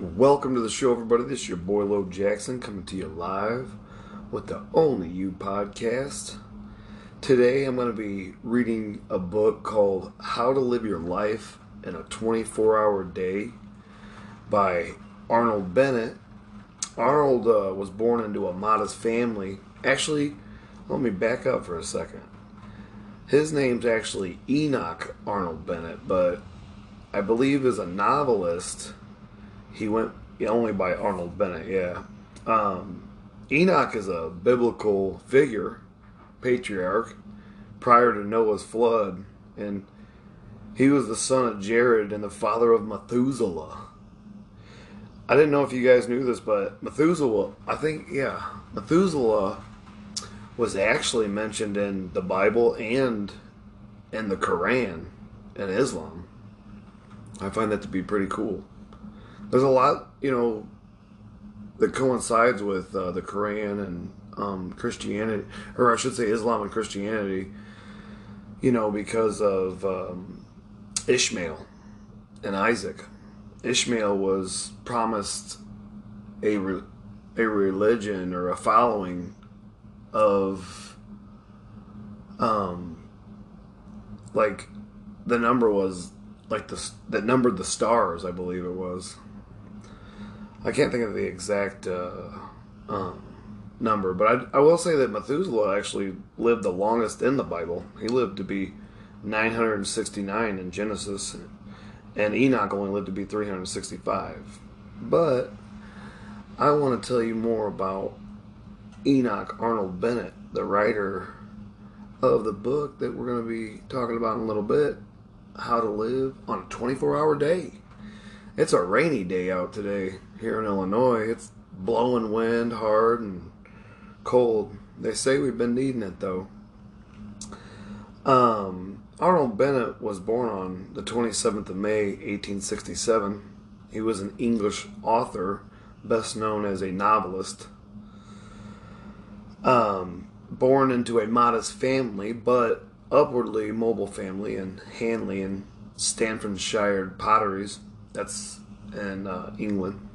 Welcome to the show, everybody. This is your boy Lo Jackson coming to you live with the Only You podcast. Today I'm going to be reading a book called How to Live Your Life in a 24 Hour Day by Arnold Bennett. Arnold uh, was born into a modest family. Actually, let me back up for a second. His name's actually Enoch Arnold Bennett, but I believe as a novelist, he went only by Arnold Bennett, yeah. Um, Enoch is a biblical figure, patriarch, prior to Noah's flood, and he was the son of Jared and the father of Methuselah. I didn't know if you guys knew this, but Methuselah, I think, yeah, Methuselah was actually mentioned in the Bible and in the Quran in Islam. I find that to be pretty cool. There's a lot, you know, that coincides with uh, the Quran and um, Christianity, or I should say Islam and Christianity, you know, because of um, Ishmael and Isaac. Ishmael was promised a, re- a religion or a following of um like the number was like the that numbered the stars i believe it was i can't think of the exact uh, um, number but I, I will say that methuselah actually lived the longest in the bible. He lived to be 969 in genesis and enoch only lived to be 365 but i want to tell you more about Enoch Arnold Bennett, the writer of the book that we're going to be talking about in a little bit How to Live on a 24 Hour Day. It's a rainy day out today here in Illinois. It's blowing wind hard and cold. They say we've been needing it though. Um, Arnold Bennett was born on the 27th of May, 1867. He was an English author, best known as a novelist um, born into a modest family, but upwardly mobile family in Hanley and Staffordshire Potteries. That's in uh, England.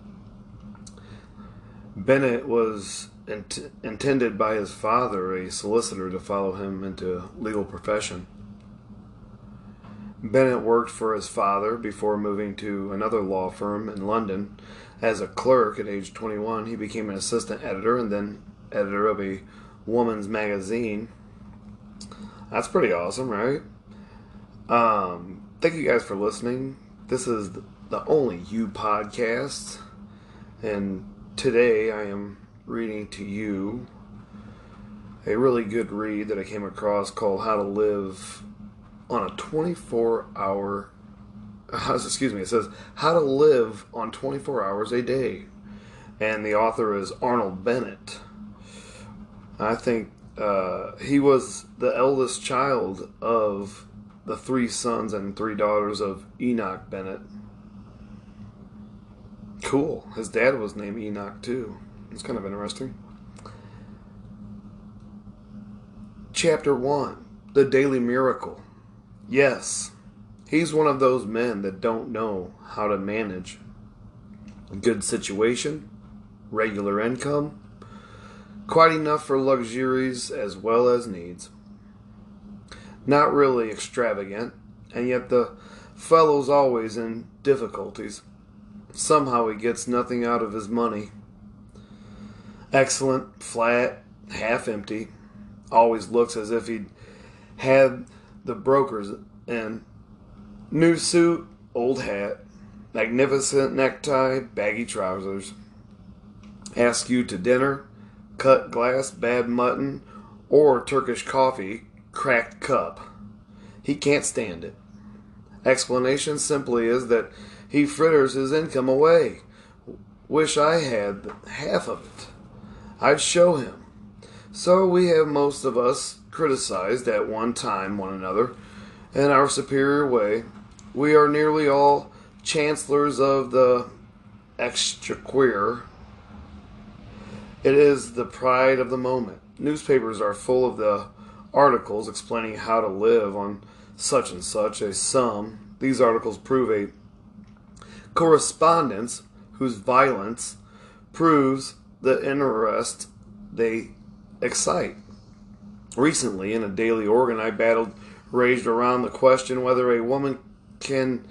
Bennett was int- intended by his father, a solicitor, to follow him into legal profession. Bennett worked for his father before moving to another law firm in London. As a clerk at age 21, he became an assistant editor and then editor of a woman's magazine. That's pretty awesome, right? Um, thank you guys for listening. This is the Only You podcast, and today I am reading to you a really good read that I came across called How to Live on a 24 hour excuse me, it says How to Live on 24 Hours a Day. And the author is Arnold Bennett. I think uh, he was the eldest child of the three sons and three daughters of Enoch Bennett. Cool. His dad was named Enoch too. It's kind of interesting. Chapter 1 The Daily Miracle. Yes, he's one of those men that don't know how to manage a good situation, regular income, quite enough for luxuries as well as needs. Not really extravagant, and yet the fellow's always in difficulties. Somehow he gets nothing out of his money. Excellent, flat, half empty, always looks as if he'd had the brokers in. New suit, old hat, magnificent necktie, baggy trousers. Ask you to dinner, cut glass, bad mutton, or Turkish coffee, cracked cup. He can't stand it. Explanation simply is that he fritters his income away. Wish I had half of it. I'd show him. So we have most of us criticized at one time one another in our superior way. We are nearly all chancellors of the exchequer it is the pride of the moment. Newspapers are full of the articles explaining how to live on such and such a sum. These articles prove a correspondence whose violence proves the interest they excite. Recently, in a daily organ, I battled raged around the question whether a woman can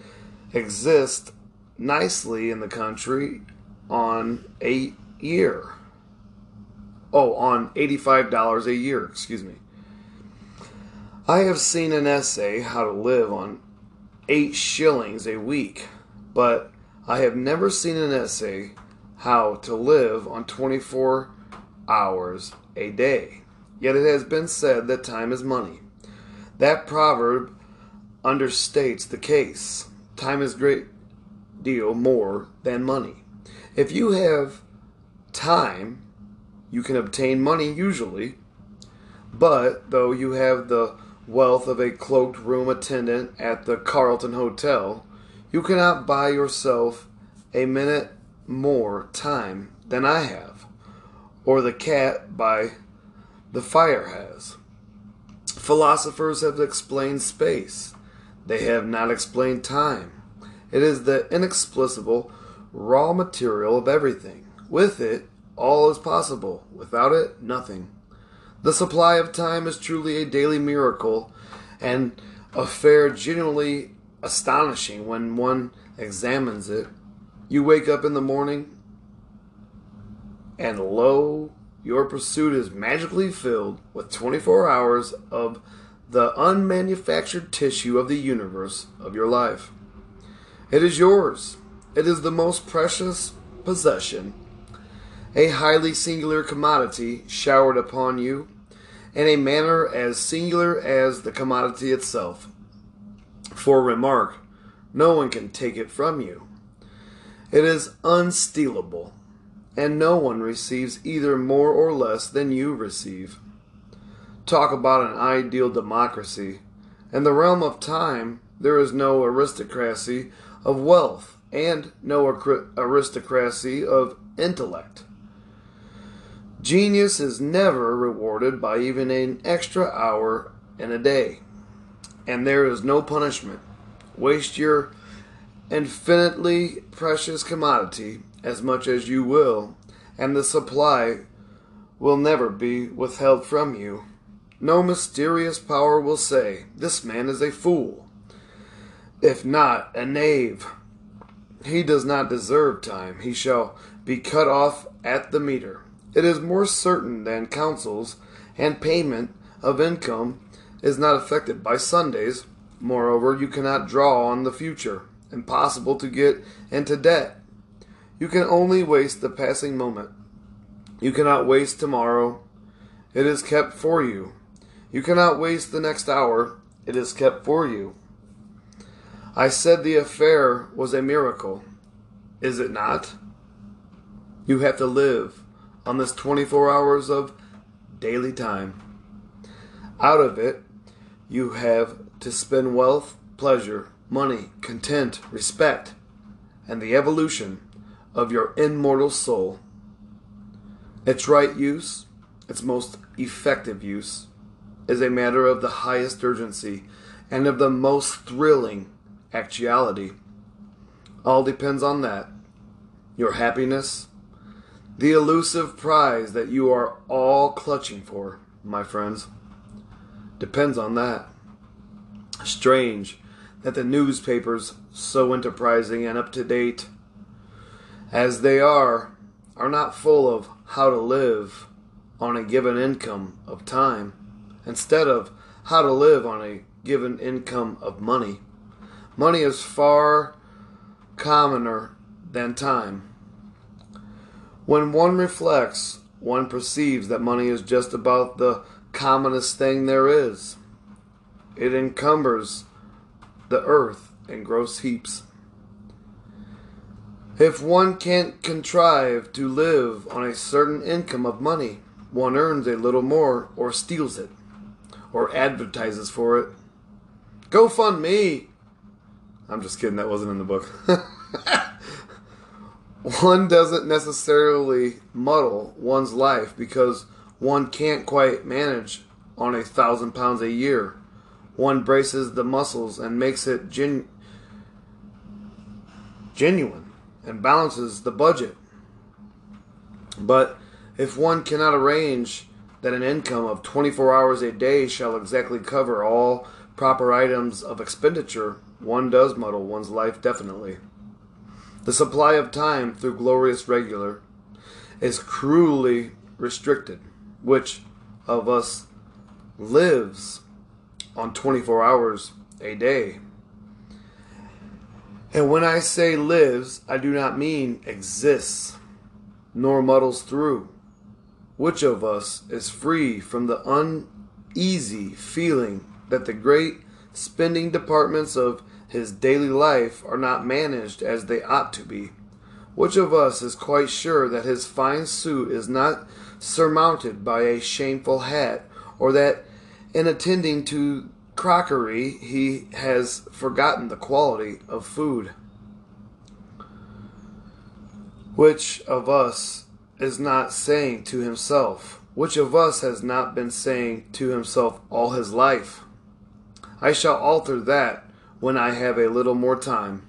exist nicely in the country on a year. Oh, on $85 a year, excuse me. I have seen an essay, How to Live on 8 shillings a week, but I have never seen an essay, How to Live on 24 hours a day. Yet it has been said that time is money. That proverb understates the case. Time is a great deal more than money. If you have time, you can obtain money usually, but though you have the wealth of a cloaked room attendant at the Carlton Hotel, you cannot buy yourself a minute more time than I have, or the cat by the fire has. Philosophers have explained space, they have not explained time. It is the inexplicable raw material of everything. With it, all is possible. Without it, nothing. The supply of time is truly a daily miracle and affair genuinely astonishing when one examines it. You wake up in the morning, and lo, your pursuit is magically filled with 24 hours of the unmanufactured tissue of the universe of your life. It is yours. It is the most precious possession, a highly singular commodity showered upon you in a manner as singular as the commodity itself. For remark, no one can take it from you. It is unstealable and no one receives either more or less than you receive. Talk about an ideal democracy. In the realm of time, there is no aristocracy of wealth and no aristocracy of intellect. Genius is never rewarded by even an extra hour in a day, and there is no punishment. Waste your infinitely precious commodity as much as you will, and the supply will never be withheld from you. No mysterious power will say, This man is a fool, if not a knave. He does not deserve time. He shall be cut off at the meter. It is more certain than counsels, and payment of income is not affected by Sundays. Moreover, you cannot draw on the future. Impossible to get into debt. You can only waste the passing moment. You cannot waste tomorrow. It is kept for you. You cannot waste the next hour. It is kept for you. I said the affair was a miracle. Is it not? You have to live on this 24 hours of daily time. Out of it, you have to spend wealth, pleasure, money, content, respect, and the evolution of your immortal soul. Its right use, its most effective use, is a matter of the highest urgency and of the most thrilling actuality. All depends on that. Your happiness, the elusive prize that you are all clutching for, my friends, depends on that. Strange that the newspapers, so enterprising and up to date, as they are, are not full of how to live on a given income of time instead of how to live on a given income of money. Money is far commoner than time. When one reflects, one perceives that money is just about the commonest thing there is. It encumbers the earth in gross heaps. If one can't contrive to live on a certain income of money, one earns a little more or steals it or advertises for it. Go fund me. I'm just kidding, that wasn't in the book. one doesn't necessarily muddle one's life because one can't quite manage on a thousand pounds a year. One braces the muscles and makes it gen- genuine and balances the budget. But if one cannot arrange that an income of 24 hours a day shall exactly cover all proper items of expenditure, one does muddle one's life definitely. The supply of time through glorious regular is cruelly restricted. Which of us lives on 24 hours a day? And when I say lives, I do not mean exists, nor muddles through. Which of us is free from the uneasy feeling that the great spending departments of his daily life are not managed as they ought to be? Which of us is quite sure that his fine suit is not surmounted by a shameful hat, or that in attending to crockery he has forgotten the quality of food? Which of us is not saying to himself, which of us has not been saying to himself all his life, I shall alter that when I have a little more time?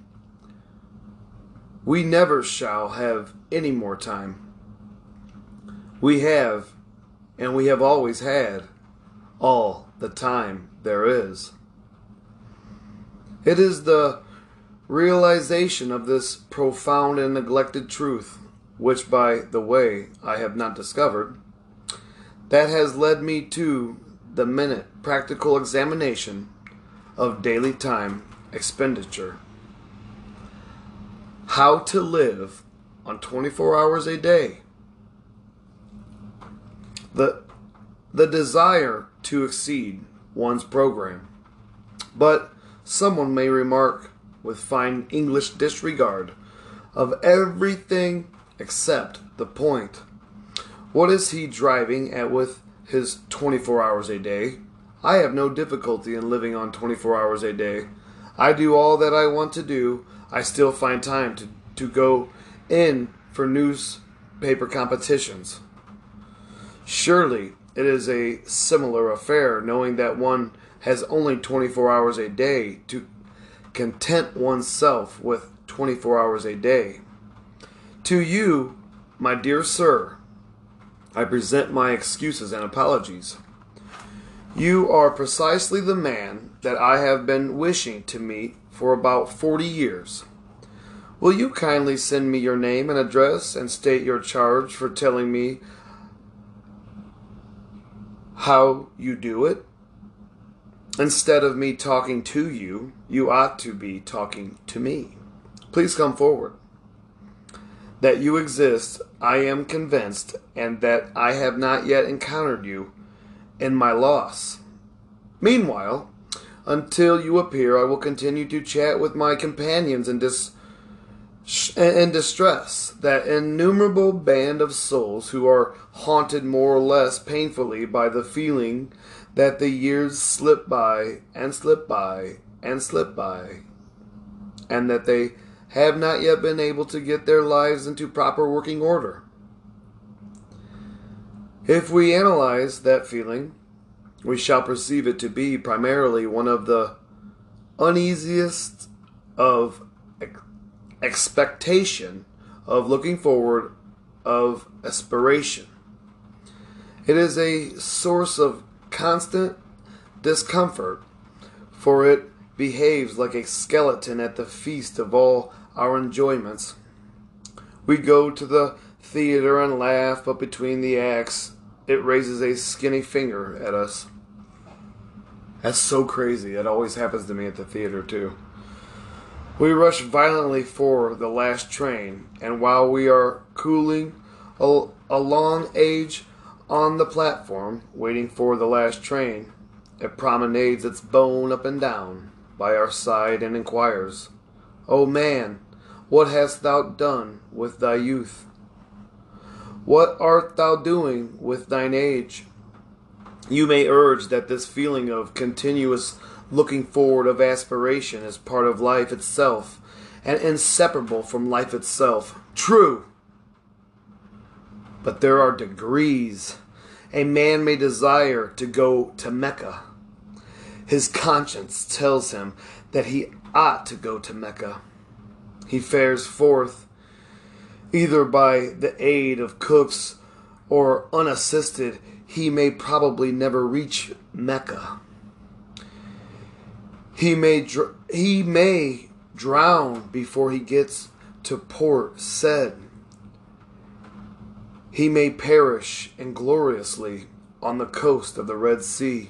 We never shall have any more time. We have, and we have always had, all the time there is. It is the realization of this profound and neglected truth, which, by the way, I have not discovered, that has led me to the minute practical examination of daily time expenditure. How to live on 24 hours a day. The, the desire to exceed one's program. But someone may remark with fine English disregard of everything except the point. What is he driving at with his 24 hours a day? I have no difficulty in living on 24 hours a day. I do all that I want to do. I still find time to, to go in for newspaper competitions. Surely it is a similar affair, knowing that one has only 24 hours a day to content oneself with 24 hours a day. To you, my dear sir, I present my excuses and apologies. You are precisely the man that I have been wishing to meet for about 40 years. Will you kindly send me your name and address and state your charge for telling me how you do it? Instead of me talking to you, you ought to be talking to me. Please come forward. That you exist, I am convinced, and that I have not yet encountered you in my loss. Meanwhile, until you appear, I will continue to chat with my companions and dis- in distress, that innumerable band of souls who are haunted more or less painfully by the feeling that the years slip by and slip by and slip by, and that they have not yet been able to get their lives into proper working order. If we analyze that feeling, we shall perceive it to be primarily one of the uneasiest of expectation, of looking forward, of aspiration. It is a source of constant discomfort, for it behaves like a skeleton at the feast of all our enjoyments. We go to the theater and laugh, but between the acts, it raises a skinny finger at us. That's so crazy. It always happens to me at the theater, too. We rush violently for the last train, and while we are cooling a, a long age on the platform, waiting for the last train, it promenades its bone up and down by our side and inquires, O oh man, what hast thou done with thy youth? What art thou doing with thine age? You may urge that this feeling of continuous looking forward of aspiration is part of life itself and inseparable from life itself. True. But there are degrees. A man may desire to go to Mecca. His conscience tells him that he ought to go to Mecca. He fares forth Either by the aid of Cook's or unassisted, he may probably never reach Mecca. He may dr- he may drown before he gets to Port Said. He may perish ingloriously on the coast of the Red Sea.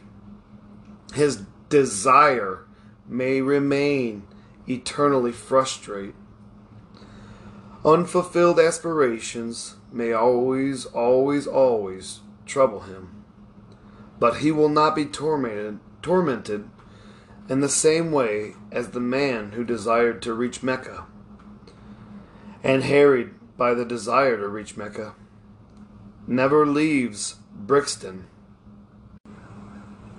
His desire may remain eternally frustrate. Unfulfilled aspirations may always, always, always trouble him. But he will not be tormented, tormented in the same way as the man who desired to reach Mecca and harried by the desire to reach Mecca never leaves Brixton.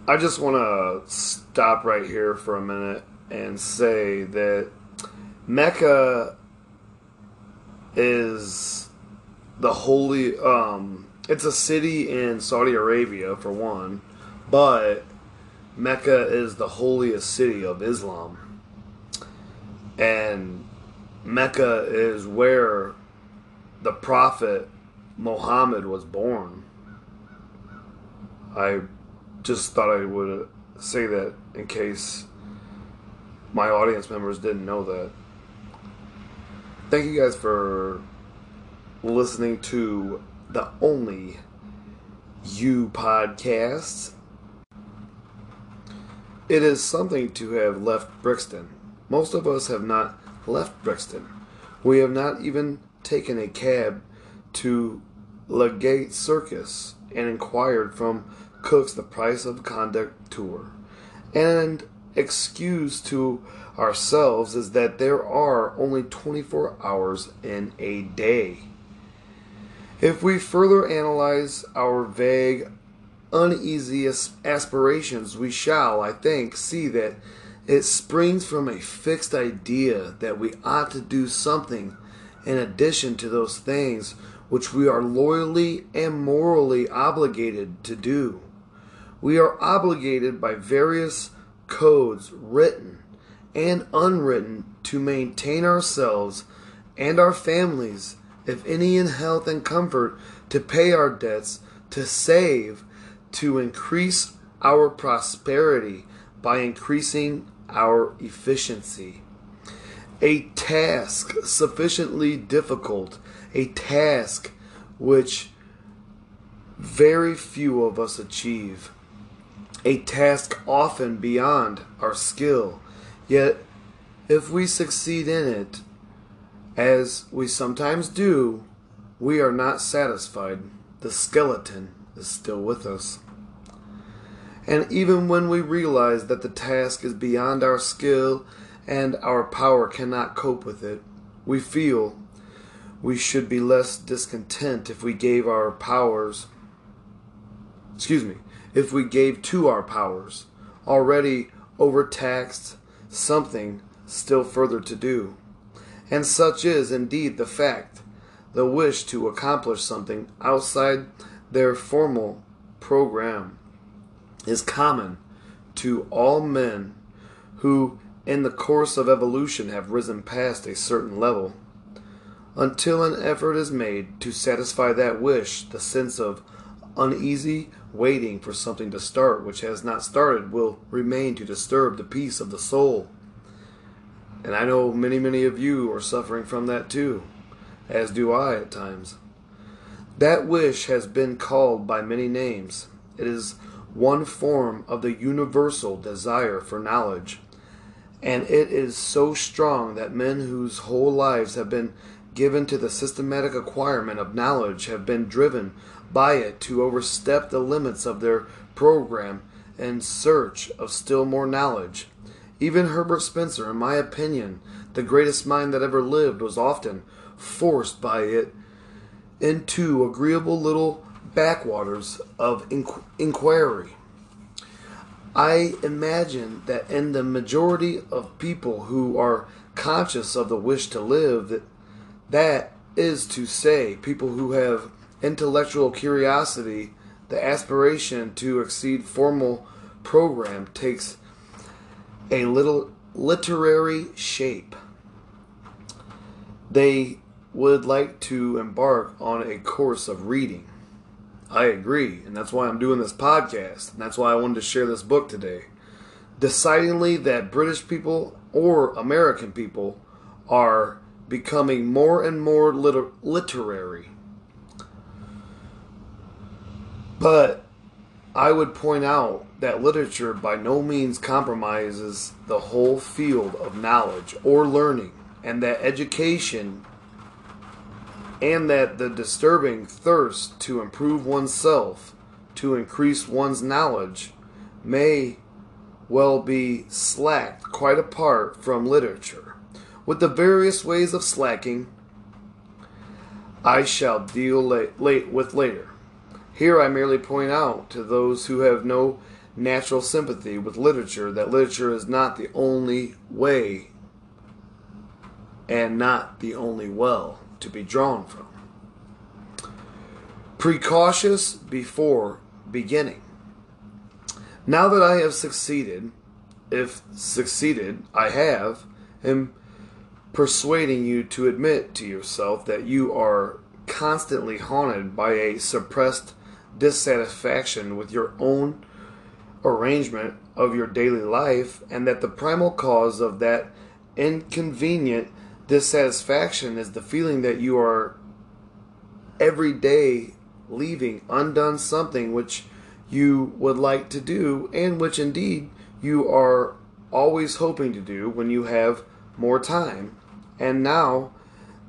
I just want to stop right here for a minute and say that Mecca is the holy um it's a city in Saudi Arabia for one, but Mecca is the holiest city of Islam. And Mecca is where the prophet Muhammad was born. I just thought I would say that in case my audience members didn't know that. Thank you guys for listening to the only you podcast. It is something to have left Brixton. Most of us have not left Brixton. We have not even taken a cab to Ludgate Circus and inquired from Cooks the price of a conduct tour. And excuse to ourselves is that there are only 24 hours in a day. If we further analyze our vague, uneasy aspirations, we shall, I think, see that it springs from a fixed idea that we ought to do something in addition to those things which we are loyally and morally obligated to do. We are obligated by various codes, written and unwritten, to maintain ourselves and our families, if any in health and comfort, to pay our debts, to save, to increase our prosperity by increasing our efficiency. A task sufficiently difficult, a task which very few of us achieve, a task often beyond our skill. Yet, if we succeed in it, as we sometimes do, we are not satisfied. The skeleton is still with us. And even when we realize that the task is beyond our skill and our power cannot cope with it, we feel we should be less discontent if we gave our powers, excuse me, if we gave to our powers, already overtaxed, something still further to do. And such is indeed the fact. The wish to accomplish something outside their formal program is common to all men who, in the course of evolution, have risen past a certain level. Until an effort is made to satisfy that wish, the sense of uneasy waiting for something to start which has not started will remain to disturb the peace of the soul. And I know many, many of you are suffering from that too, as do I at times. That wish has been called by many names. It is one form of the universal desire for knowledge, and it is so strong that men whose whole lives have been given to the systematic acquirement of knowledge have been driven by it to overstep the limits of their program in search of still more knowledge. Even Herbert Spencer, in my opinion, the greatest mind that ever lived, was often forced by it into agreeable little backwaters of inqu- inquiry. I imagine that in the majority of people who are conscious of the wish to live, that, that is to say, people who have intellectual curiosity, the aspiration to exceed formal program takes a little literary shape. They would like to embark on a course of reading. I agree, and that's why I'm doing this podcast, and that's why I wanted to share this book today. Decidingly, that British people or American people are becoming more and more liter- literary. But I would point out that literature by no means compromises the whole field of knowledge or learning, and that education and that the disturbing thirst to improve oneself, to increase one's knowledge, may well be slacked quite apart from literature. With the various ways of slacking, I shall deal late, late with later. Here I merely point out to those who have no natural sympathy with literature that literature is not the only way and not the only well to be drawn from. Precautious before beginning. Now that I have succeeded, if succeeded I have, am persuading you to admit to yourself that you are constantly haunted by a suppressed dissatisfaction with your own arrangement of your daily life, and that the primal cause of that inconvenient dissatisfaction is the feeling that you are every day leaving undone something which you would like to do, and which indeed you are always hoping to do when you have more time. And now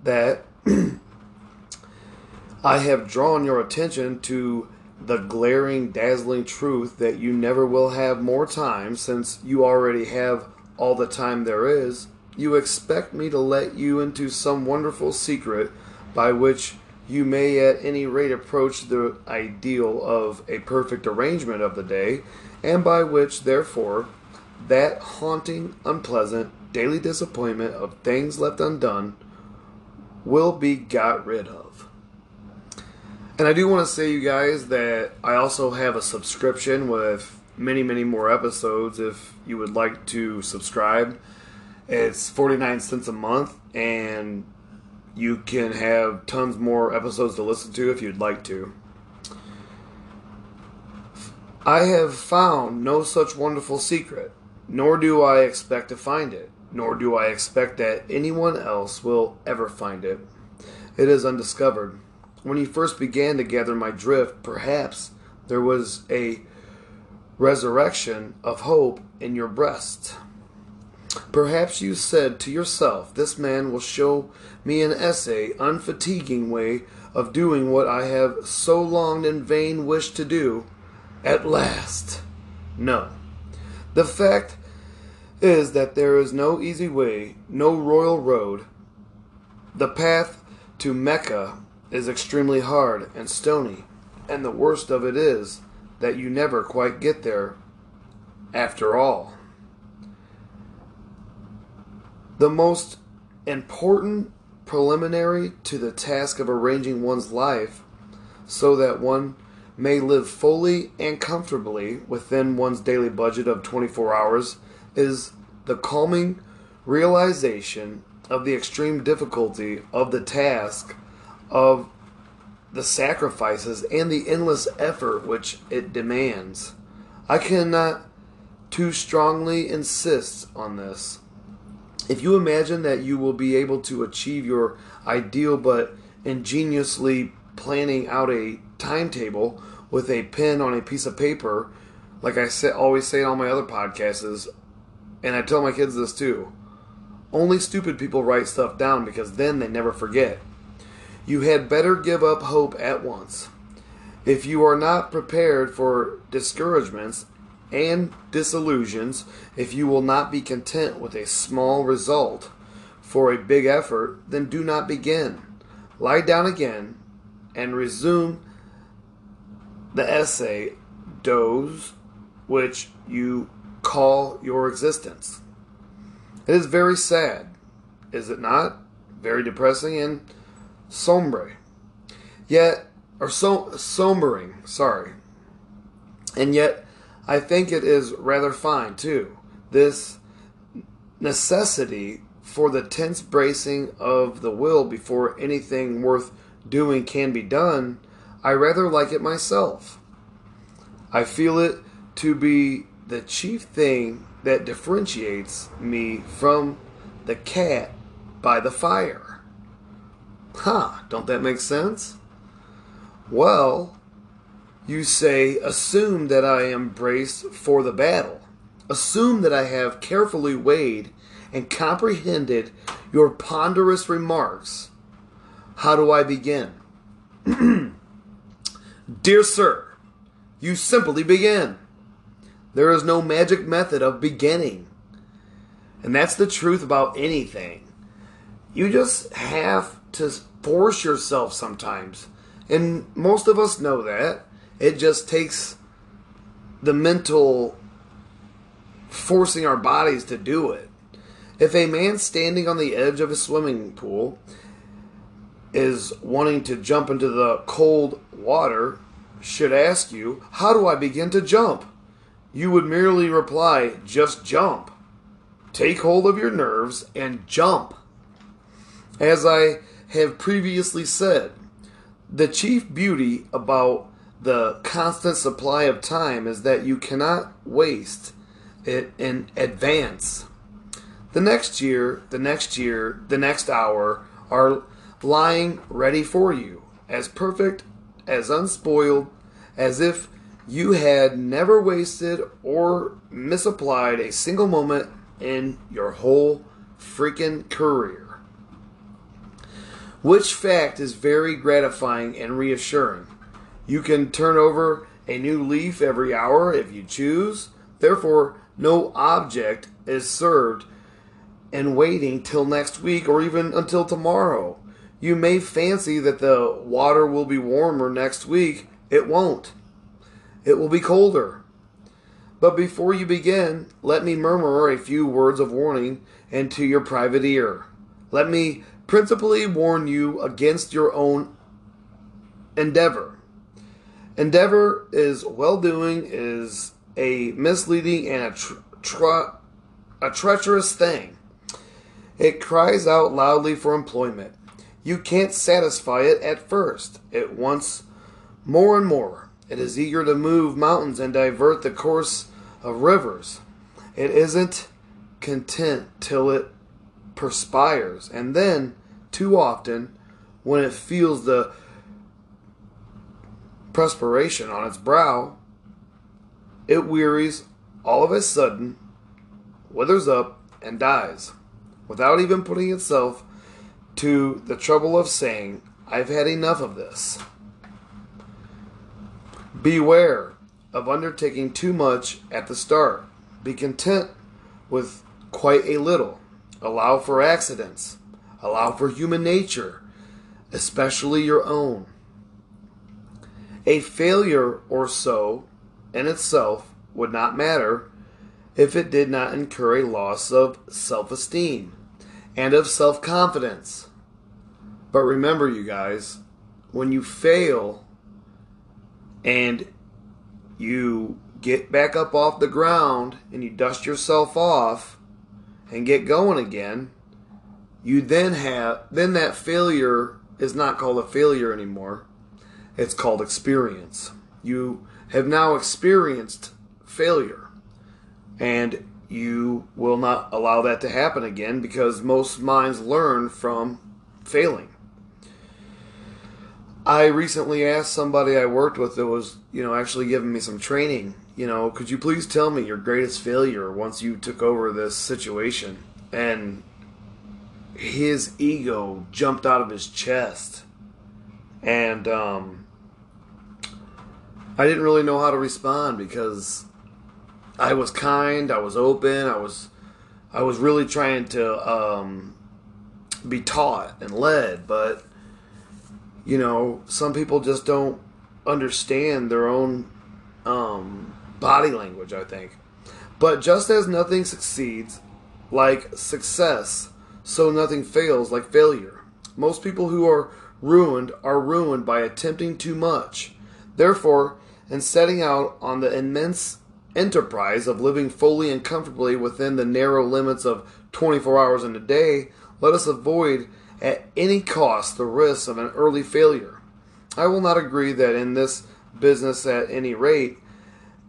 that I have drawn your attention to the glaring, dazzling truth that you never will have more time since you already have all the time there is, you expect me to let you into some wonderful secret by which you may at any rate approach the ideal of a perfect arrangement of the day, and by which, therefore, that haunting, unpleasant, daily disappointment of things left undone will be got rid of. And I do want to say, you guys, that I also have a subscription with many, many more episodes if you would like to subscribe. It's 49 cents a month, and you can have tons more episodes to listen to if you'd like to. I have found no such wonderful secret, nor do I expect to find it, nor do I expect that anyone else will ever find it. It is undiscovered. When you first began to gather my drift, perhaps there was a resurrection of hope in your breast. Perhaps you said to yourself, This man will show me an essay, unfatiguing way of doing what I have so long in vain wished to do. At last. No. The fact is that there is no easy way, no royal road. The path to Mecca is extremely hard and stony, and the worst of it is that you never quite get there after all. The most important preliminary to the task of arranging one's life so that one may live fully and comfortably within one's daily budget of 24 hours is the calming realization of the extreme difficulty of the task of the sacrifices and the endless effort which it demands. I cannot too strongly insist on this. If you imagine that you will be able to achieve your ideal but ingeniously planning out a timetable with a pen on a piece of paper, like I say, always say in all my other podcasts, is, and I tell my kids this too only stupid people write stuff down because then they never forget. You had better give up hope at once. If you are not prepared for discouragements and disillusions if you will not be content with a small result for a big effort, then do not begin. Lie down again and resume the essay, doze, which you call your existence. It is very sad, is it not? Very depressing and sombre. Yet, or so, sombering, sorry. And yet, I think it is rather fine too. This necessity for the tense bracing of the will before anything worth doing can be done, I rather like it myself. I feel it to be the chief thing that differentiates me from the cat by the fire. Huh, don't that make sense? Well, you say, assume that I am braced for the battle. Assume that I have carefully weighed and comprehended your ponderous remarks. How do I begin? Dear sir, you simply begin. There is no magic method of beginning. And that's the truth about anything. You just have to force yourself sometimes. And most of us know that. It just takes the mental forcing our bodies to do it. If a man standing on the edge of a swimming pool is wanting to jump into the cold water should ask you, How do I begin to jump? You would merely reply, Just jump. Take hold of your nerves and jump. As I have previously said, the chief beauty about the constant supply of time is that you cannot waste it in advance. The next year, the next year, the next hour are lying ready for you, as perfect, as unspoiled, as if you had never wasted or misapplied a single moment in your whole freaking career. Which fact is very gratifying and reassuring. You can turn over a new leaf every hour if you choose. Therefore, no object is served in waiting till next week or even until tomorrow. You may fancy that the water will be warmer next week. It won't. It will be colder. But before you begin, let me murmur a few words of warning into your private ear. Let me principally warn you against your own endeavor. Endeavor is well doing, is a misleading and a, tre- a treacherous thing. It cries out loudly for employment. You can't satisfy it at first. It wants more and more. It is eager to move mountains and divert the course of rivers. It isn't content till it perspires. And then, too often, when it feels the perspiration on its brow, it wearies all of a sudden, withers up, and dies, without even putting itself to the trouble of saying, I've had enough of this. Beware of undertaking too much at the start. Be content with quite a little. Allow for accidents. Allow for human nature, especially your own. A failure or so in itself would not matter if it did not incur a loss of self esteem and of self confidence. But remember, you guys, when you fail and you get back up off the ground and you dust yourself off and get going again, you then have, then that failure is not called a failure anymore. It's called experience. You have now experienced failure. And you will not allow that to happen again because most minds learn from failing. I recently asked somebody I worked with that was, you know, actually giving me some training, you know, could you please tell me your greatest failure once you took over this situation? And his ego jumped out of his chest. And um, I didn't really know how to respond because I was kind, I was open, I was I was really trying to um, be taught and led, but you know, some people just don't understand their own um, body language, I think. But just as nothing succeeds like success, so nothing fails like failure. Most people who are ruined are ruined by attempting too much. Therefore, in setting out on the immense enterprise of living fully and comfortably within the narrow limits of 24 hours in a day, let us avoid at any cost the risks of an early failure. I will not agree that in this business, at any rate,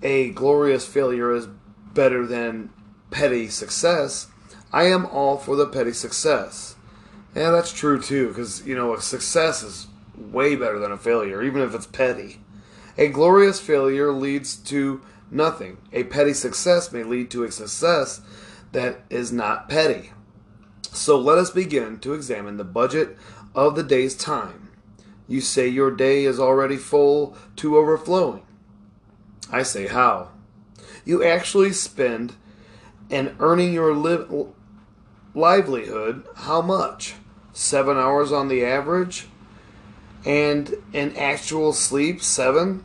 a glorious failure is better than petty success. I am all for the petty success. Yeah, that's true too, because, you know, a success is way better than a failure, even if it's petty. A glorious failure leads to nothing. A petty success may lead to a success that is not petty. So let us begin to examine the budget of the day's time. You say your day is already full to overflowing. I say how? You actually spend in earning your li- livelihood how much? Seven hours on the average? And in actual sleep, seven?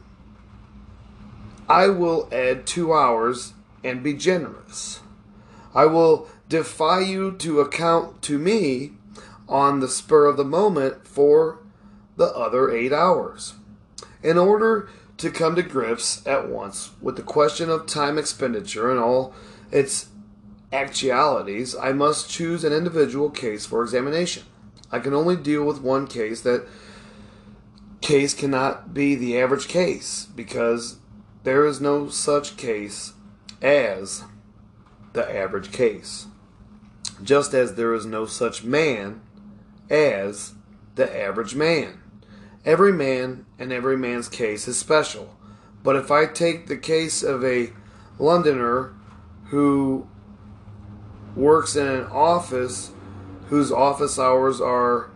I will add two hours and be generous. I will defy you to account to me on the spur of the moment for the other eight hours. In order to come to grips at once with the question of time expenditure and all its actualities, I must choose an individual case for examination. I can only deal with one case. That case cannot be the average case because there is no such case as the average case just as there is no such man as the average man. Every man and every man's case is special. But if I take the case of a Londoner who works in an office whose office hours are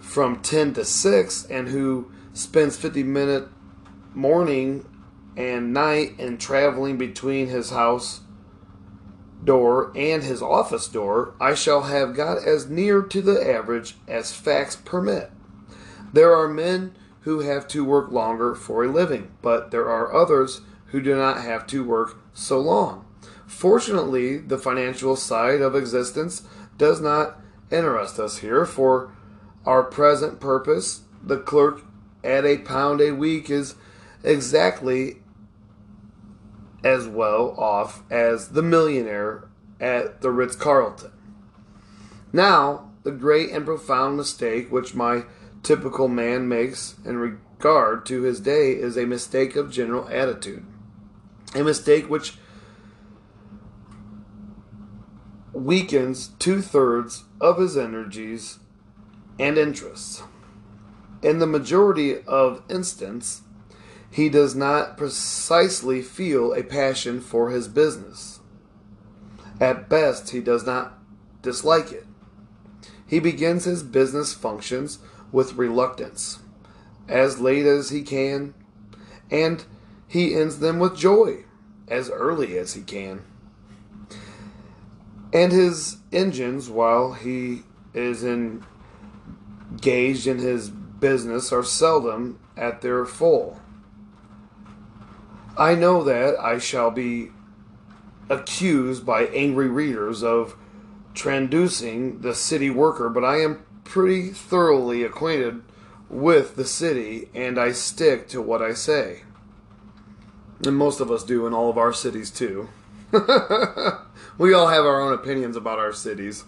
from 10 to 6 and who spends 50 minute morning and night and traveling between his house door and his office door, I shall have got as near to the average as facts permit. There are men who have to work longer for a living, but there are others who do not have to work so long. Fortunately, the financial side of existence does not interest us here. For our present purpose, the clerk at a pound a week is exactly as well off as the millionaire at the Ritz Carlton. Now, the great and profound mistake which my typical man makes in regard to his day is a mistake of general attitude. A mistake which weakens two thirds of his energies and interests. In the majority of instances, he does not precisely feel a passion for his business. At best, he does not dislike it. He begins his business functions with reluctance, as late as he can, and he ends them with joy, as early as he can. And his engines, while he is engaged in his business, are seldom at their full. I know that I shall be accused by angry readers of traducing the city worker, but I am pretty thoroughly acquainted with the city and I stick to what I say. And most of us do in all of our cities too. we all have our own opinions about our cities.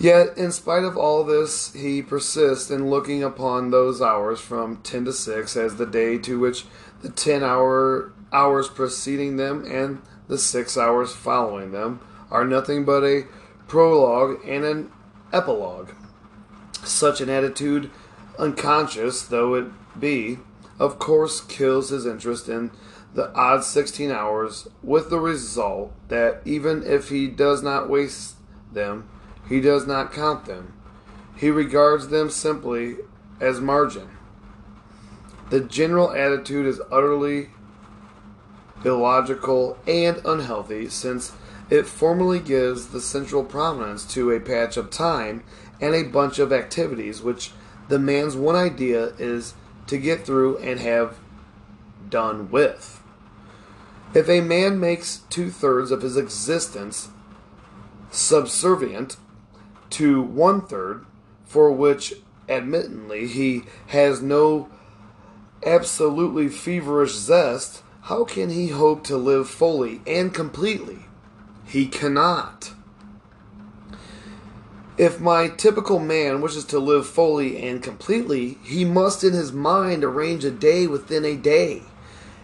Yet, in spite of all this, he persists in looking upon those hours from 10 to 6 as the day to which the 10 hour hours preceding them and the 6 hours following them are nothing but a prologue and an epilogue. Such an attitude, unconscious though it be, of course kills his interest in the odd 16 hours, with the result that even if he does not waste them, he does not count them. He regards them simply as margin. The general attitude is utterly illogical and unhealthy since it formally gives the central prominence to a patch of time and a bunch of activities which the man's one idea is to get through and have done with. If a man makes two thirds of his existence subservient to one third, for which admittedly he has no absolutely feverish zest, how can he hope to live fully and completely? He cannot. If my typical man wishes to live fully and completely, he must in his mind arrange a day within a day.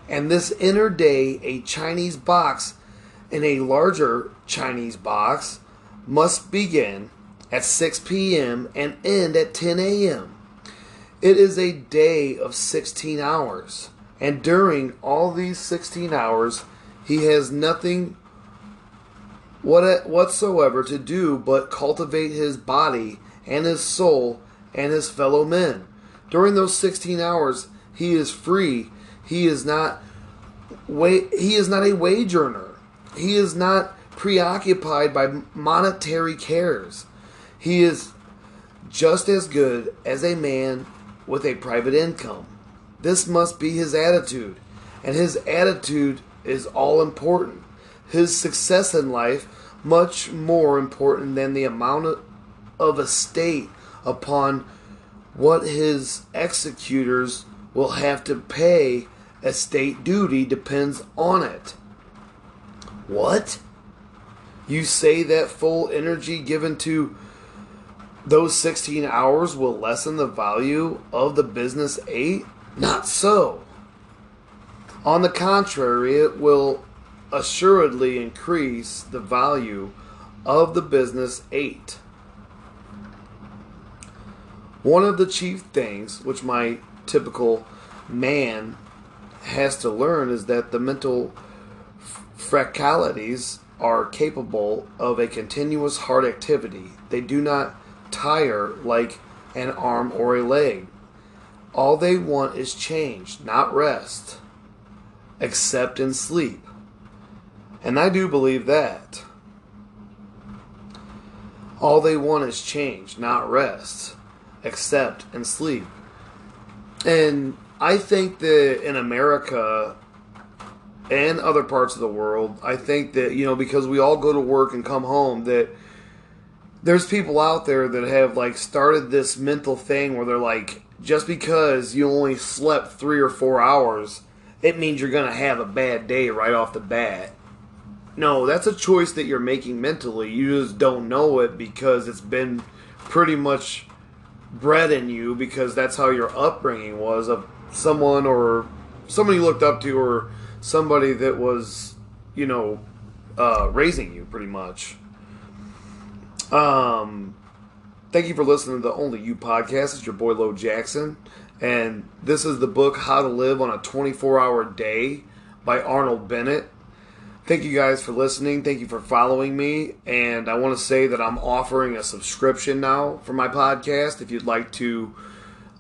And this inner day, a Chinese box in a larger Chinese box, must begin at 6 p.m. and end at 10 a.m. It is a day of 16 hours, and during all these 16 hours, he has nothing whatsoever to do but cultivate his body and his soul and his fellow men. During those 16 hours, he is free. He is not he is not a wage earner. He is not preoccupied by monetary cares. He is just as good as a man with a private income. This must be his attitude, and his attitude is all important. His success in life much more important than the amount of estate upon what his executors will have to pay estate duty depends on it. What? You say that full energy given to those 16 hours will lessen the value of the business 8? Not so. On the contrary, it will assuredly increase the value of the business 8. One of the chief things which my typical man has to learn is that the mental fractalities are capable of a continuous hard activity. They do not tire like an arm or a leg. All they want is change, not rest, except in sleep. And I do believe that. All they want is change, not rest, except in sleep. And I think that in America and other parts of the world, I think that, you know, because we all go to work and come home, that there's people out there that have like started this mental thing where they're like, just because you only slept three or four hours, it means you're to have a bad day right off the bat. No, that's a choice that you're making mentally. You just don't know it because it's been pretty much bred in you because that's how your upbringing was of someone or someone you looked up to or somebody that was, you know, uh, raising you pretty much. Um, thank you for listening to the Only You podcast. It's your boy Lo Jackson, and this is the book How to Live on a 24 Hour Day by Arnold Bennett. Thank you guys for listening. Thank you for following me. And I want to say that I'm offering a subscription now for my podcast. If you'd like to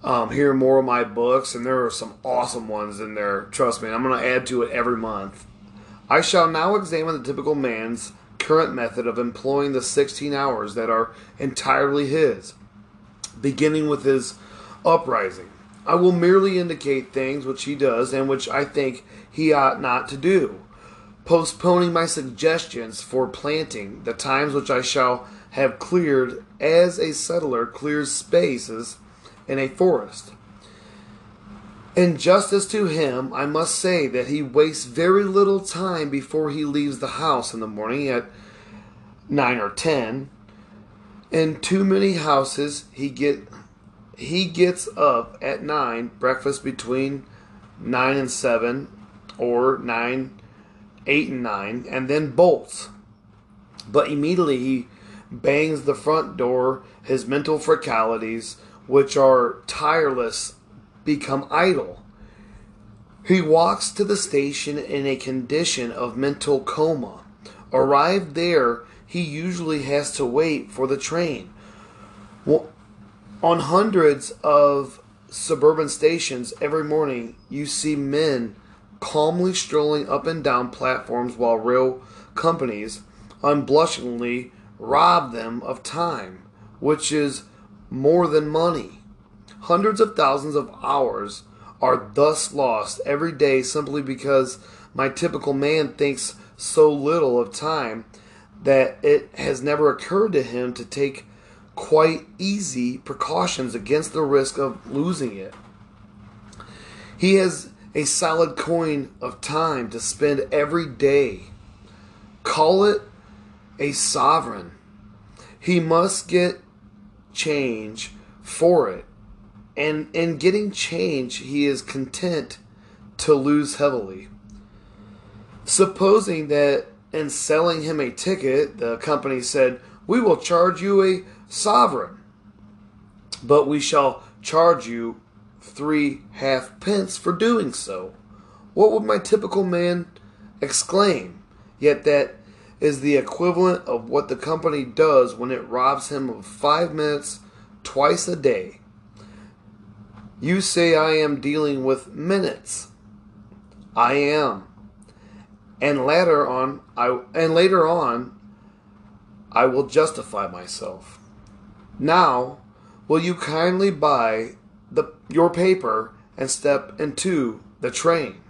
um, hear more of my books, and there are some awesome ones in there. Trust me, I'm going to add to it every month. I shall now examine the typical man's current method of employing the 16 hours that are entirely his, beginning with his uprising. I will merely indicate things which he does and which I think he ought not to do, postponing my suggestions for planting the times which I shall have cleared as a settler clears spaces in a forest. In justice to him, I must say that he wastes very little time before he leaves the house in the morning at nine or ten. In too many houses, he get he gets up at nine, breakfast between nine and seven, or nine, eight and nine, and then bolts. But immediately he bangs the front door. His mental fragilities which are tireless, become idle. He walks to the station in a condition of mental coma. Arrived there, he usually has to wait for the train. On hundreds of suburban stations every morning, you see men calmly strolling up and down platforms while rail companies unblushingly rob them of time, which is more than money. Hundreds of thousands of hours are thus lost every day simply because my typical man thinks so little of time that it has never occurred to him to take quite easy precautions against the risk of losing it. He has a solid coin of time to spend every day. Call it a sovereign. He must get change for it. And in getting change, he is content to lose heavily. Supposing that in selling him a ticket, the company said, We will charge you a sovereign, but we shall charge you three half pence for doing so. What would my typical man exclaim? Yet that is the equivalent of what the company does when it robs him of five minutes twice a day. You say I am dealing with minutes. I am. And later on I and later on I will justify myself. Now, will you kindly buy the your paper and step into the train?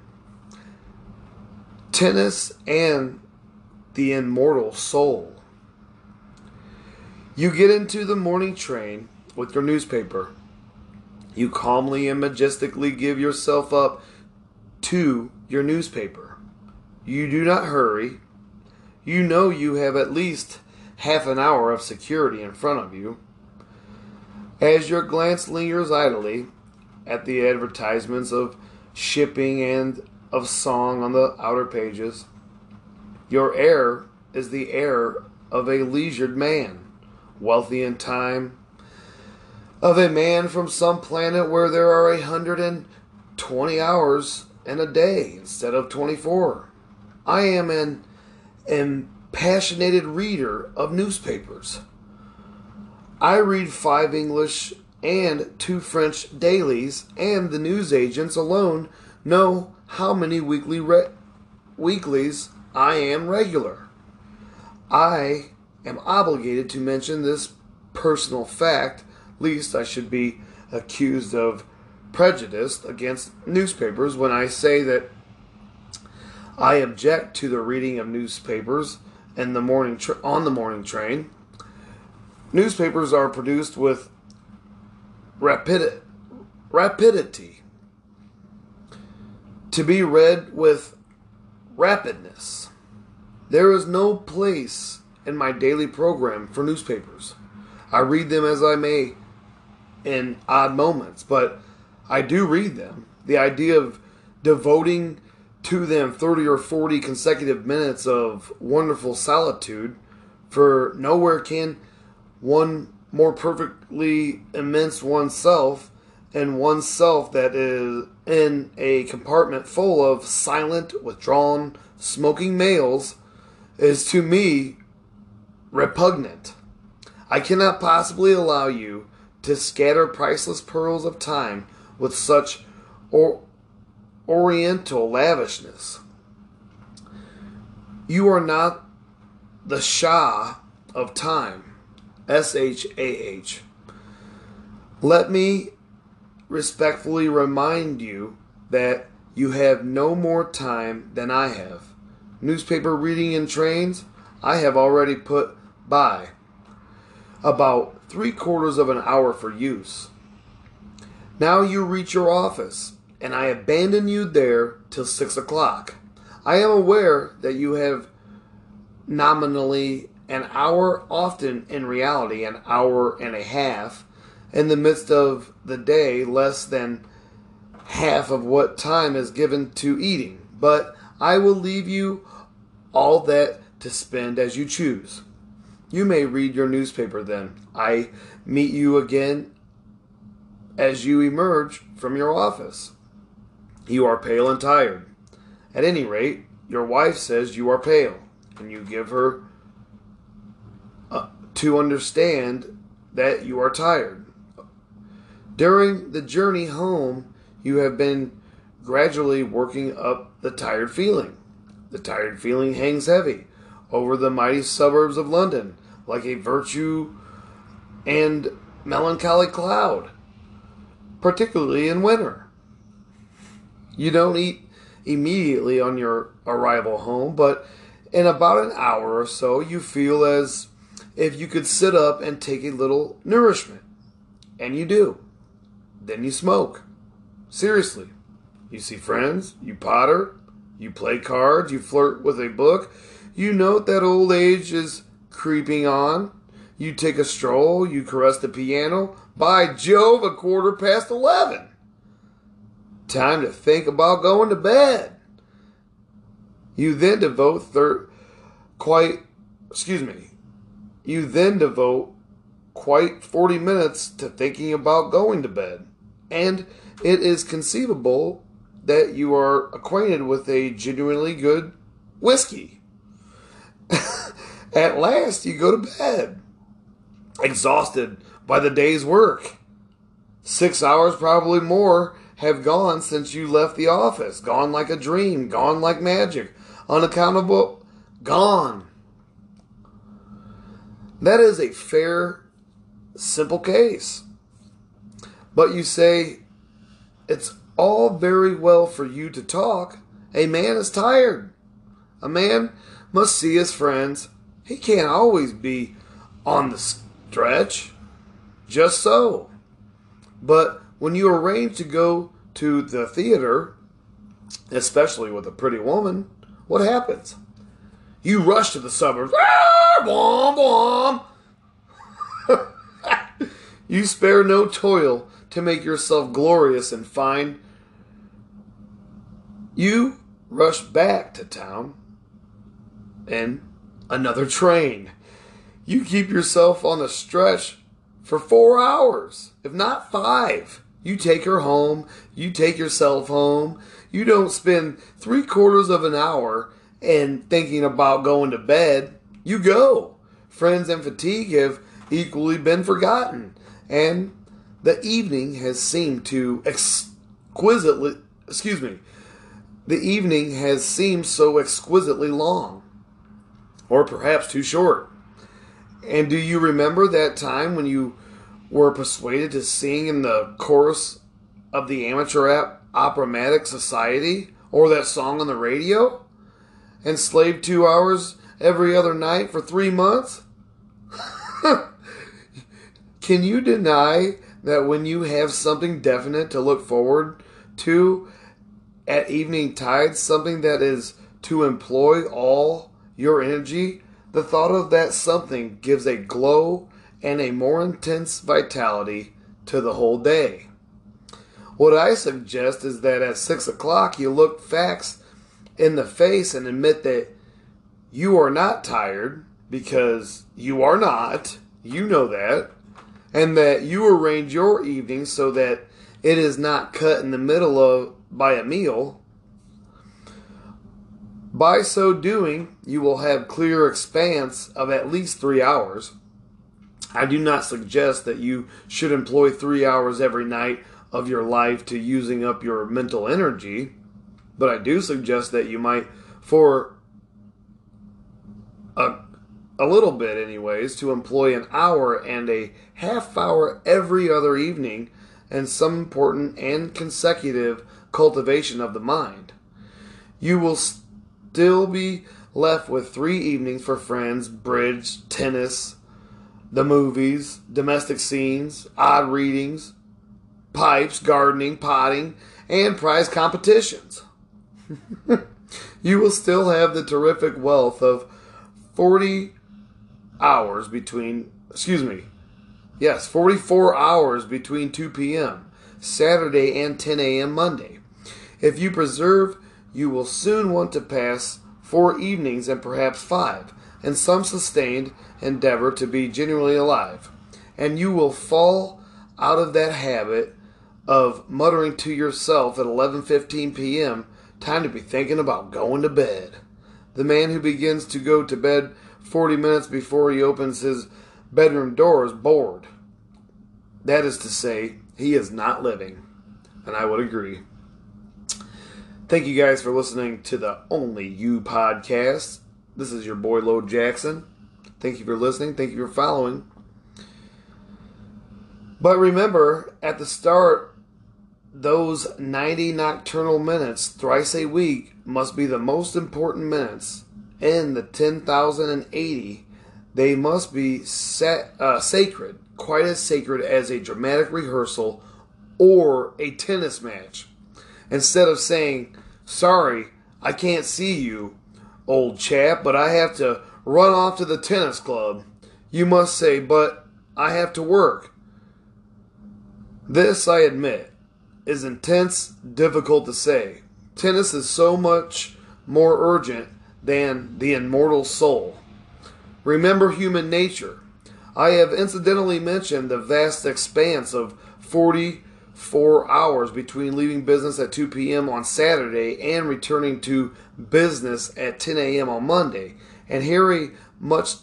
Tennis and the immortal soul. You get into the morning train with your newspaper. You calmly and majestically give yourself up to your newspaper. You do not hurry. You know you have at least half an hour of security in front of you. As your glance lingers idly at the advertisements of shipping and of song on the outer pages, your air is the air of a leisured man, wealthy in time, of a man from some planet where there are a hundred and twenty hours in a day instead of twenty four. I am an impassionated reader of newspapers. I read five English and two French dailies, and the newsagents alone know how many weekly re- weeklies I am regular. I am obligated to mention this personal fact least I should be accused of prejudice against newspapers when I say that I object to the reading of newspapers in the morning tra- on the morning train. Newspapers are produced with rapid- rapidity to be read with rapidness. There is no place in my daily program for newspapers. I read them as I may in odd moments, but I do read them. The idea of devoting to them 30 or 40 consecutive minutes of wonderful solitude, for nowhere can one more perfectly immense oneself and oneself that is in a compartment full of silent, withdrawn, smoking males is to me repugnant. I cannot possibly allow you to scatter priceless pearls of time with such or, oriental lavishness. You are not the Shah of time. S H A H. Let me respectfully remind you that you have no more time than I have. Newspaper reading in trains, I have already put by about three quarters of an hour for use. Now you reach your office, and I abandon you there till six o'clock. I am aware that you have nominally an hour, often in reality an hour and a half, in the midst of the day, less than half of what time is given to eating. But I will leave you all that to spend as you choose. You may read your newspaper then. I meet you again as you emerge from your office. You are pale and tired. At any rate, your wife says you are pale, and you give her uh, to understand that you are tired. During the journey home, you have been gradually working up the tired feeling. The tired feeling hangs heavy over the mighty suburbs of London like a virtue and melancholy cloud, particularly in winter. You don't eat immediately on your arrival home, but in about an hour or so, you feel as if you could sit up and take a little nourishment. And you do. Then you smoke. Seriously. You see friends, you potter, you play cards, you flirt with a book, you note that old age is creeping on, you take a stroll, you caress the piano. By Jove, a quarter past eleven. Time to think about going to bed. You then devote thir- quite, excuse me, you then devote quite 40 minutes to thinking about going to bed. And it is conceivable that you are acquainted with a genuinely good whiskey. At last, you go to bed, exhausted by the day's work. Six hours, probably more, have gone since you left the office. Gone like a dream, gone like magic, unaccountable, gone. That is a fair, simple case. But you say, it's all very well for you to talk. A man is tired. A man must see his friends. He can't always be on the stretch. Just so. But when you arrange to go to the theater, especially with a pretty woman, what happens? You rush to the suburbs. You spare no toil to make yourself glorious and fine. You rush back to town in another train. You keep yourself on the stretch for four hours, if not five. You take her home, you take yourself home. You don't spend three quarters of an hour and thinking about going to bed. You go. Friends and fatigue have equally been forgotten, and the evening has seemed to exquisitely, excuse me, the evening has seemed so exquisitely long, or perhaps too short. And do you remember that time when you were persuaded to sing in the chorus of the Amateur Operatic Society or that song on the radio? And slaved two hours every other night for three months? Can you deny that when you have something definite to look forward to at evening tide, something that is to employ all your energy, the thought of that something gives a glow and a more intense vitality to the whole day. What I suggest is that at 6 o'clock you look facts in the face and admit that you are not tired because you are not. You know that. And that you arrange your evening so that it is not cut in the middle of by a meal. By so doing, you will have clear expanse of at least three hours. I do not suggest that you should employ three hours every night of your life to using up your mental energy, but I do suggest that you might, for a, a little bit, anyways, to employ an hour and a half hour every other evening and some important and consecutive cultivation of the mind. You will still be left with three evenings for friends, bridge, tennis, the movies, domestic scenes, odd readings, pipes, gardening, potting, and prize competitions. you will still have the terrific wealth of 40 hours between, excuse me, yes, 44 hours between 2 p.m. Saturday and 10 a.m. Monday. If you preserve, you will soon want to pass four evenings and perhaps five, and some sustained endeavor to be genuinely alive. And you will fall out of that habit of muttering to yourself at 11:15 p.m., time to be thinking about going to bed. The man who begins to go to bed 40 minutes before he opens his bedroom door is bored. That is to say, he is not living. And I would agree. Thank you guys for listening to the Only You podcast. This is your boy Lo Jackson. Thank you for listening. Thank you for following. But remember, at the start, those 90 nocturnal minutes thrice a week must be the most important minutes. In the 10,080, they must be set, uh, sacred, quite as sacred as a dramatic rehearsal or a tennis match. Instead of saying, Sorry, I can't see you, old chap, but I have to run off to the tennis club, you must say, But I have to work. This, I admit, is intense, difficult to say. Tennis is so much more urgent than the immortal soul. Remember human nature. I have incidentally mentioned the vast expanse of 44 hours between leaving business at 2 p.m. on Saturday and returning to business at 10 a.m. on Monday. And here much,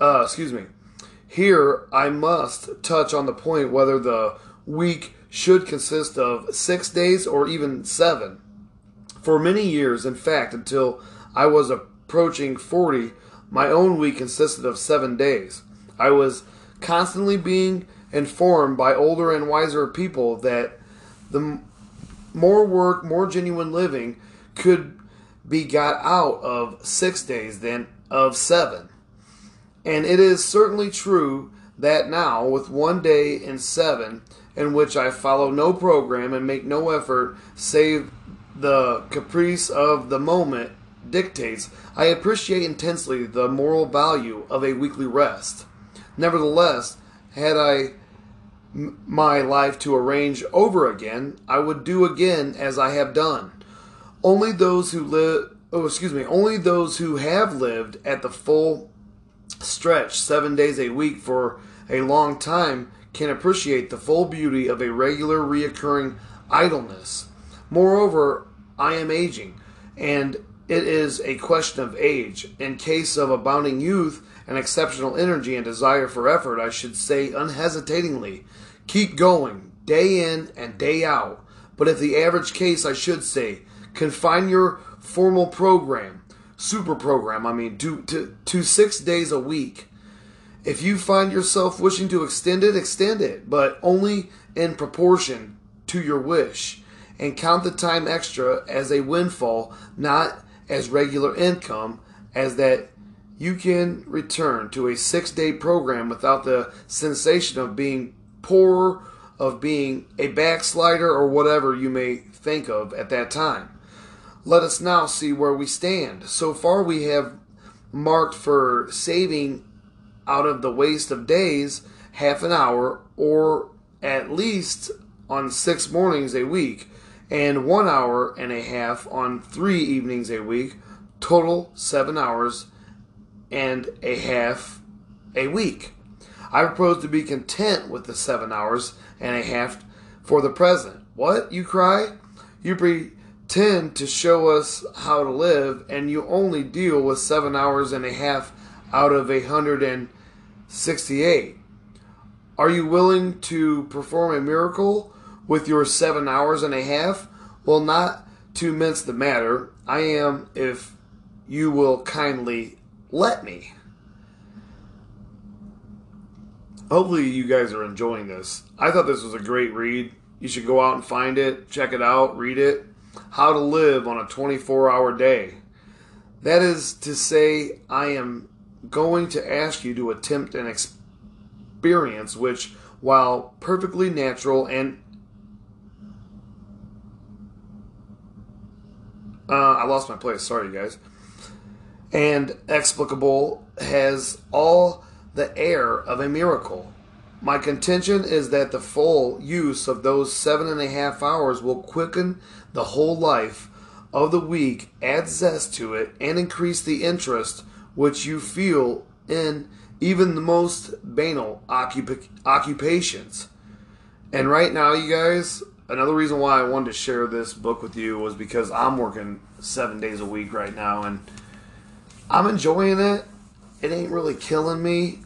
uh, excuse me, here I must touch on the point whether the week should consist of six days or even seven. For many years, in fact, until I was approaching 40, my own week consisted of seven days. I was constantly being informed by older and wiser people that the more work, more genuine living could be got out of six days than of seven. And it is certainly true that now, with one day in seven, in which I follow no program and make no effort save the caprice of the moment dictates, I appreciate intensely the moral value of a weekly rest. Nevertheless, had I my life to arrange over again, I would do again as I have done. Only those who live, oh, excuse me, only those who have lived at the full stretch seven days a week for a long time can appreciate the full beauty of a regular, reoccurring idleness. Moreover, I am aging, and it is a question of age. In case of abounding youth and exceptional energy and desire for effort, I should say unhesitatingly, keep going, day in and day out. But if the average case, I should say, confine your formal program, super program, I mean, to, to, to six days a week if you find yourself wishing to extend it, extend it, but only in proportion to your wish. And count the time extra as a windfall, not as regular income, as that you can return to a six day program without the sensation of being poor, of being a backslider, or whatever you may think of at that time. Let us now see where we stand. So far, we have marked for saving out of the waste of days half an hour or at least on six mornings a week and one hour and a half on three evenings a week, total seven hours and a half a week. I propose to be content with the seven hours and a half for the present. What, you cry? You pretend to show us how to live, and you only deal with seven hours and a half out of a hundred and sixty-eight. Are you willing to perform a miracle with your seven hours and a half? Well, not to mince the matter, I am if you will kindly let me. Hopefully, you guys are enjoying this. I thought this was a great read. You should go out and find it, check it out, read it. How to Live on a 24 Hour Day. That is to say, I am going to ask you to attempt an experience which, while perfectly natural and uh, I lost my place. Sorry, guys. And explicable has all the air of a miracle. My contention is that the full use of those seven and a half hours will quicken the whole life of the week, add zest to it, and increase the interest which you feel in even the most banal occup- occupations. And right now, you guys, another reason why I wanted to share this book with you was because I'm working seven days a week right now and I'm enjoying it. It ain't really killing me,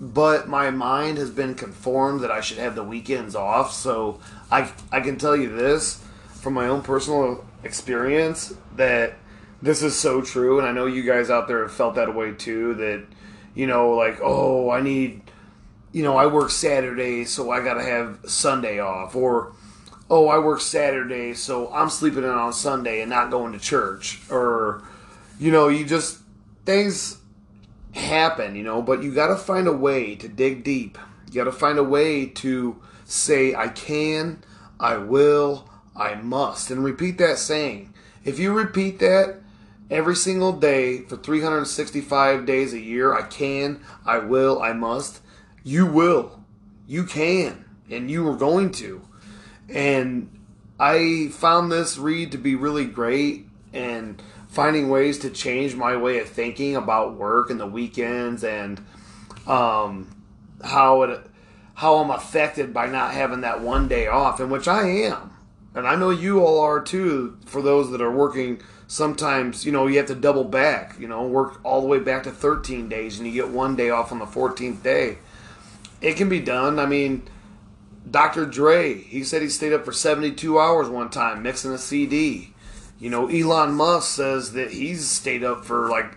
but my mind has been conformed that I should have the weekends off. So I, I can tell you this from my own personal experience that this is so true, and I know you guys out there have felt that way too. That you know, like, oh, I need, you know, I work Saturday, so I gotta have Sunday off, or oh, I work Saturday, so I'm sleeping in on Sunday and not going to church, or you know, you just things happen, you know, but you got to find a way to dig deep. You got to find a way to say, I can, I will, I must. And repeat that saying. If you repeat that every single day for 365 days a year, I can, I will, I must, you will. You can. And you are going to. And I found this read to be really great and finding ways to change my way of thinking about work and the weekends and um, how it how I'm affected by not having that one day off, in which I am. And I know you all are too, for those that are working sometimes, you know, you have to double back, you know, work all the way back to 13 days and you get one day off on the 14th day. It can be done. I mean, Dr. Dre, he said he stayed up for 72 hours one time mixing a CD. You know, Elon Musk says that he's stayed up for like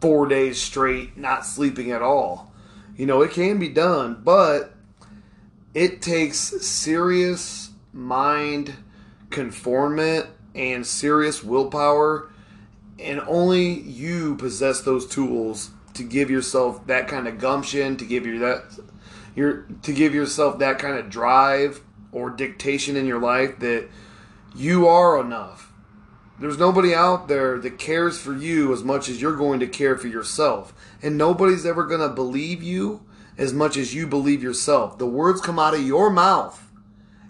four days straight, not sleeping at all. You know, it can be done, but it takes serious mind conformment and serious willpower, and only you possess those tools to give yourself that kind of gumption, to give you that your to give yourself that kind of drive or dictation in your life that you are enough. There's nobody out there that cares for you as much as you're going to care for yourself. And nobody's ever going to believe you as much as you believe yourself. The words come out of your mouth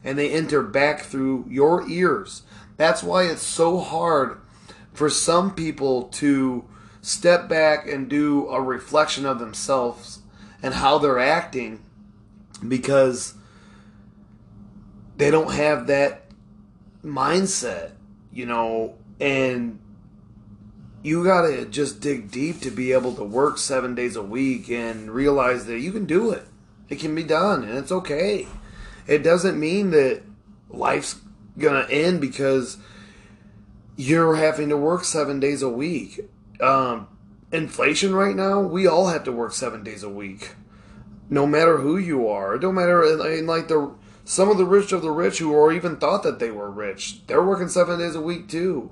and they enter back through your ears. That's why it's so hard for some people to step back and do a reflection of themselves and how they're acting because they don't have that mindset, you know, and you got to just dig deep to be able to work seven days a week and realize that you can do it. It can be done and it's okay. It doesn't mean that life's going to end because you're having to work seven days a week. Um, inflation right now, we all have to work seven days a week no matter who you are. It don't matter. I mean, like the some of the rich of the rich who even thought that they were rich, they're working seven days a week too,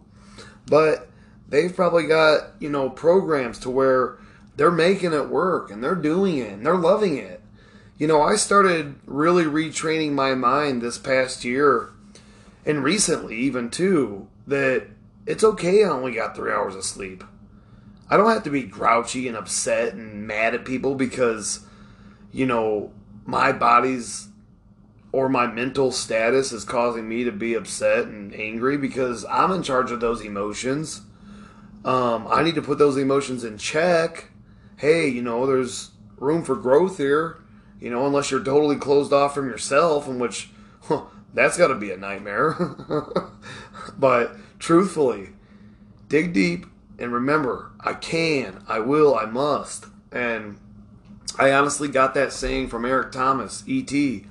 but they've probably got you know programs to where they're making it work and they're doing it and they're loving it. You know, I started really retraining my mind this past year and recently even too that it's okay I only got three hours of sleep. I don't have to be grouchy and upset and mad at people because you know, my body's or my mental status is causing me to be upset and angry because I'm in charge of those emotions. Um, I need to put those emotions in check. Hey, you know, there's room for growth here. You know, unless you're totally closed off from yourself, in which huh, that's got to be a nightmare. but truthfully, dig deep and remember, I can, I will, I must. And I honestly got that saying from Eric Thomas, E.T.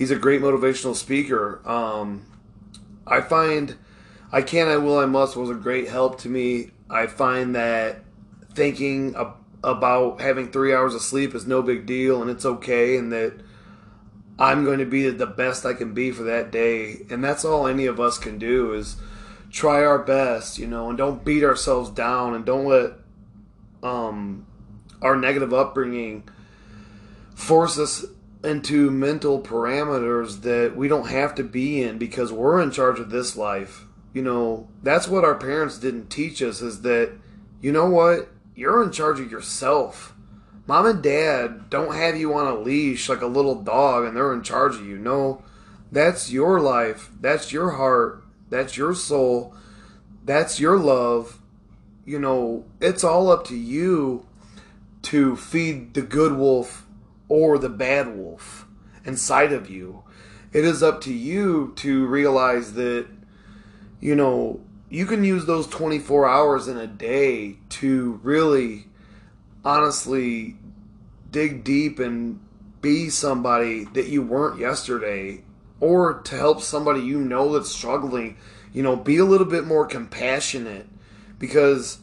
He's a great motivational speaker. Um, I find I Can, I Will, I Must was a great help to me. I find that thinking about having three hours of sleep is no big deal and it's okay, and that I'm going to be the best I can be for that day. And that's all any of us can do is try our best, you know, and don't beat ourselves down and don't let um, our negative upbringing force us into mental parameters that we don't have to be in because we're in charge of this life. You know, that's what our parents didn't teach us is that, you know what? You're in charge of yourself. Mom and dad don't have you on a leash like a little dog and they're in charge of you. No, that's your life. That's your heart. That's your soul. That's your love. You know, it's all up to you to feed the good wolf or the bad wolf inside of you. It is up to you to realize that, you know, you can use those 24 hours in a day to really honestly dig deep and be somebody that you weren't yesterday or to help somebody you know that's struggling. You know, be a little bit more compassionate because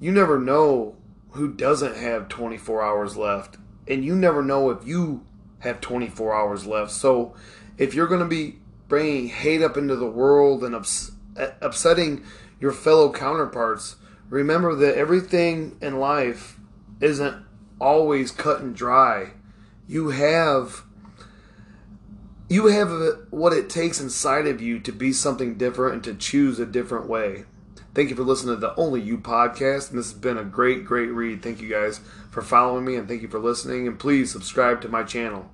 you never know who doesn't have 24 hours left. And you never know if you have 24 hours left. So if you're going to be bringing hate up into the world and ups- uh, upsetting your fellow counterparts, remember that everything in life isn't always cut and dry. You have you have uh, what it takes inside of you to be something different and to choose a different way. Thank you for listening to the Only You podcast. And this has been a great, great read. Thank you guys for following me and thank you for listening. And please subscribe to my channel.